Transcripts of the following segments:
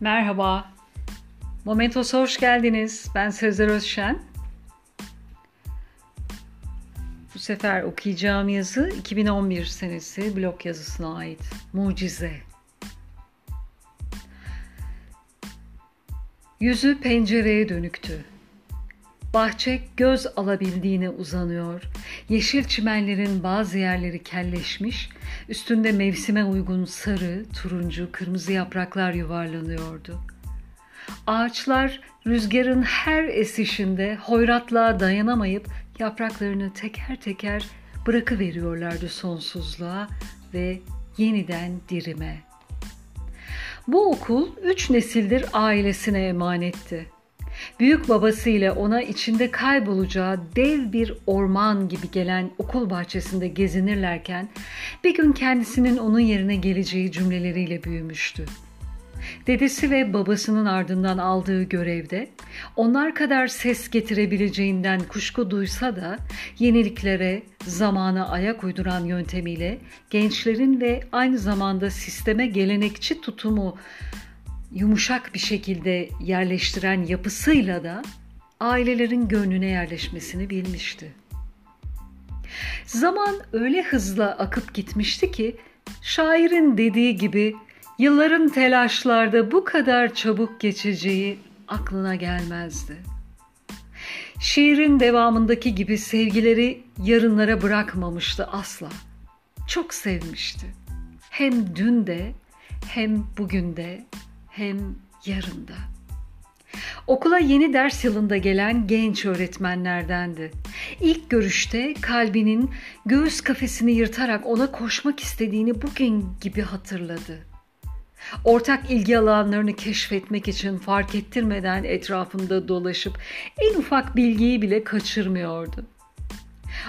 Merhaba. Momentos'a hoş geldiniz. Ben Sezer Özşen. Bu sefer okuyacağım yazı 2011 senesi blog yazısına ait. Mucize. Yüzü pencereye dönüktü. Bahçe göz alabildiğine uzanıyor. Yeşil çimenlerin bazı yerleri kelleşmiş, üstünde mevsime uygun sarı, turuncu, kırmızı yapraklar yuvarlanıyordu. Ağaçlar rüzgarın her esişinde hoyratlığa dayanamayıp yapraklarını teker teker bırakıveriyorlardı sonsuzluğa ve yeniden dirime. Bu okul üç nesildir ailesine emanetti. Büyük babasıyla ona içinde kaybolacağı dev bir orman gibi gelen okul bahçesinde gezinirlerken bir gün kendisinin onun yerine geleceği cümleleriyle büyümüştü. Dedesi ve babasının ardından aldığı görevde onlar kadar ses getirebileceğinden kuşku duysa da yeniliklere, zamana ayak uyduran yöntemiyle gençlerin ve aynı zamanda sisteme gelenekçi tutumu yumuşak bir şekilde yerleştiren yapısıyla da ailelerin gönlüne yerleşmesini bilmişti. Zaman öyle hızla akıp gitmişti ki şairin dediği gibi yılların telaşlarda bu kadar çabuk geçeceği aklına gelmezdi. Şiirin devamındaki gibi sevgileri yarınlara bırakmamıştı asla. Çok sevmişti. Hem dün de hem bugün de hem yarında. Okula yeni ders yılında gelen genç öğretmenlerdendi. İlk görüşte kalbinin göğüs kafesini yırtarak ona koşmak istediğini bugün gibi hatırladı. Ortak ilgi alanlarını keşfetmek için fark ettirmeden etrafında dolaşıp en ufak bilgiyi bile kaçırmıyordu.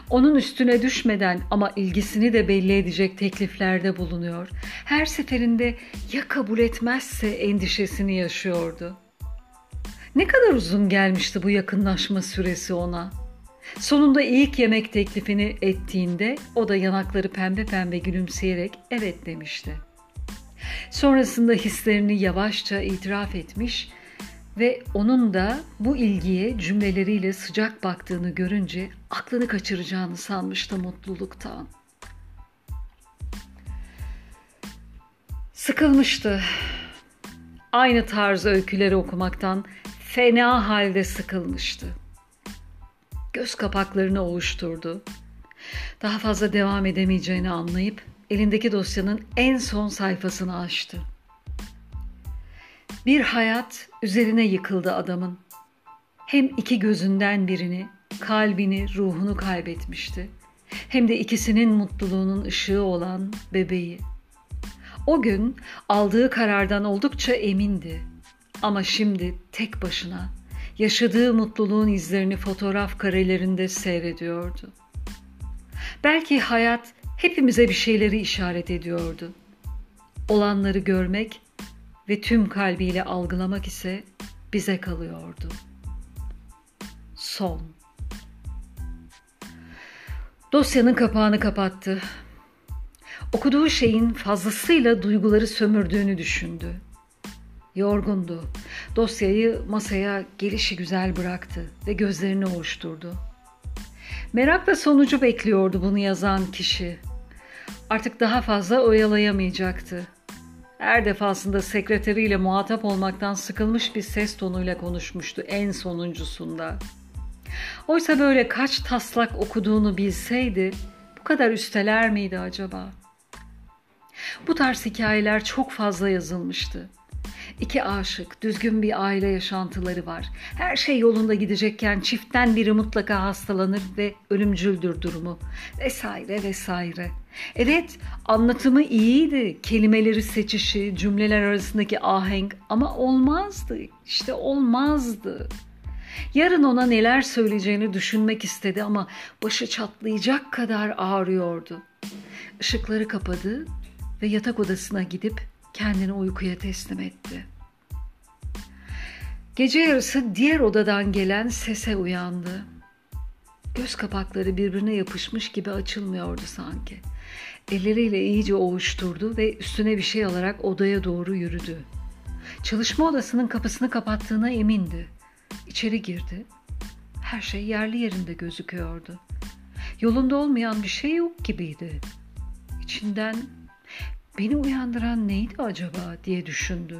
Onun üstüne düşmeden ama ilgisini de belli edecek tekliflerde bulunuyor. Her seferinde ya kabul etmezse endişesini yaşıyordu. Ne kadar uzun gelmişti bu yakınlaşma süresi ona. Sonunda ilk yemek teklifini ettiğinde o da yanakları pembe pembe gülümseyerek evet demişti. Sonrasında hislerini yavaşça itiraf etmiş ve onun da bu ilgiye cümleleriyle sıcak baktığını görünce aklını kaçıracağını sanmıştı mutluluktan. Sıkılmıştı. Aynı tarz öyküleri okumaktan fena halde sıkılmıştı. Göz kapaklarını ovuşturdu. Daha fazla devam edemeyeceğini anlayıp elindeki dosyanın en son sayfasını açtı. Bir hayat üzerine yıkıldı adamın. Hem iki gözünden birini, kalbini, ruhunu kaybetmişti. Hem de ikisinin mutluluğunun ışığı olan bebeği. O gün aldığı karardan oldukça emindi. Ama şimdi tek başına yaşadığı mutluluğun izlerini fotoğraf karelerinde seyrediyordu. Belki hayat hepimize bir şeyleri işaret ediyordu. Olanları görmek ve tüm kalbiyle algılamak ise bize kalıyordu. Son. Dosyanın kapağını kapattı. Okuduğu şeyin fazlasıyla duyguları sömürdüğünü düşündü. Yorgundu. Dosyayı masaya gelişi güzel bıraktı ve gözlerini ovuşturdu. Merakla sonucu bekliyordu bunu yazan kişi. Artık daha fazla oyalayamayacaktı. Her defasında sekreteriyle muhatap olmaktan sıkılmış bir ses tonuyla konuşmuştu en sonuncusunda. Oysa böyle kaç taslak okuduğunu bilseydi bu kadar üsteler miydi acaba? Bu tarz hikayeler çok fazla yazılmıştı. İki aşık, düzgün bir aile yaşantıları var. Her şey yolunda gidecekken çiftten biri mutlaka hastalanır ve ölümcüldür durumu. Vesaire vesaire. Evet, anlatımı iyiydi. Kelimeleri seçişi, cümleler arasındaki ahenk ama olmazdı. İşte olmazdı. Yarın ona neler söyleyeceğini düşünmek istedi ama başı çatlayacak kadar ağrıyordu. Işıkları kapadı ve yatak odasına gidip kendini uykuya teslim etti. Gece yarısı diğer odadan gelen sese uyandı. Göz kapakları birbirine yapışmış gibi açılmıyordu sanki. Elleriyle iyice ovuşturdu ve üstüne bir şey alarak odaya doğru yürüdü. Çalışma odasının kapısını kapattığına emindi. İçeri girdi. Her şey yerli yerinde gözüküyordu. Yolunda olmayan bir şey yok gibiydi. İçinden beni uyandıran neydi acaba diye düşündü.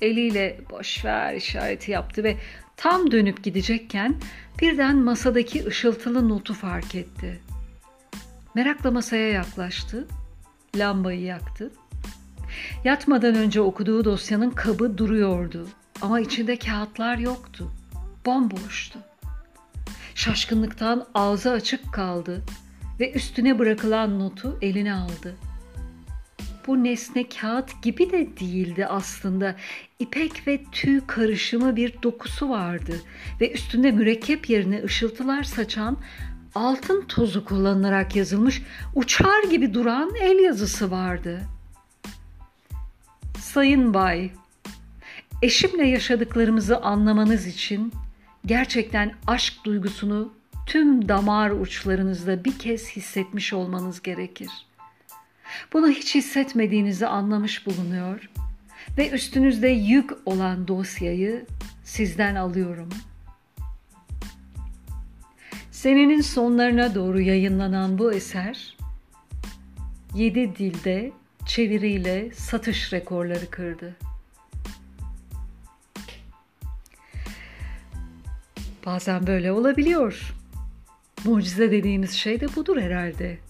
Eliyle boşver işareti yaptı ve tam dönüp gidecekken birden masadaki ışıltılı notu fark etti. Merakla masaya yaklaştı, lambayı yaktı. Yatmadan önce okuduğu dosyanın kabı duruyordu ama içinde kağıtlar yoktu. Bomboştu. Şaşkınlıktan ağzı açık kaldı ve üstüne bırakılan notu eline aldı. Bu nesne kağıt gibi de değildi aslında. İpek ve tüy karışımı bir dokusu vardı ve üstünde mürekkep yerine ışıltılar saçan altın tozu kullanılarak yazılmış uçar gibi duran el yazısı vardı. Sayın Bay, eşimle yaşadıklarımızı anlamanız için gerçekten aşk duygusunu tüm damar uçlarınızda bir kez hissetmiş olmanız gerekir. Bunu hiç hissetmediğinizi anlamış bulunuyor ve üstünüzde yük olan dosyayı sizden alıyorum. Senenin sonlarına doğru yayınlanan bu eser 7 dilde çeviriyle satış rekorları kırdı. Bazen böyle olabiliyor. Mucize dediğimiz şey de budur herhalde.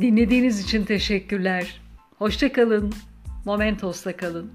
Dinlediğiniz için teşekkürler. Hoşça kalın. Momentos'ta kalın.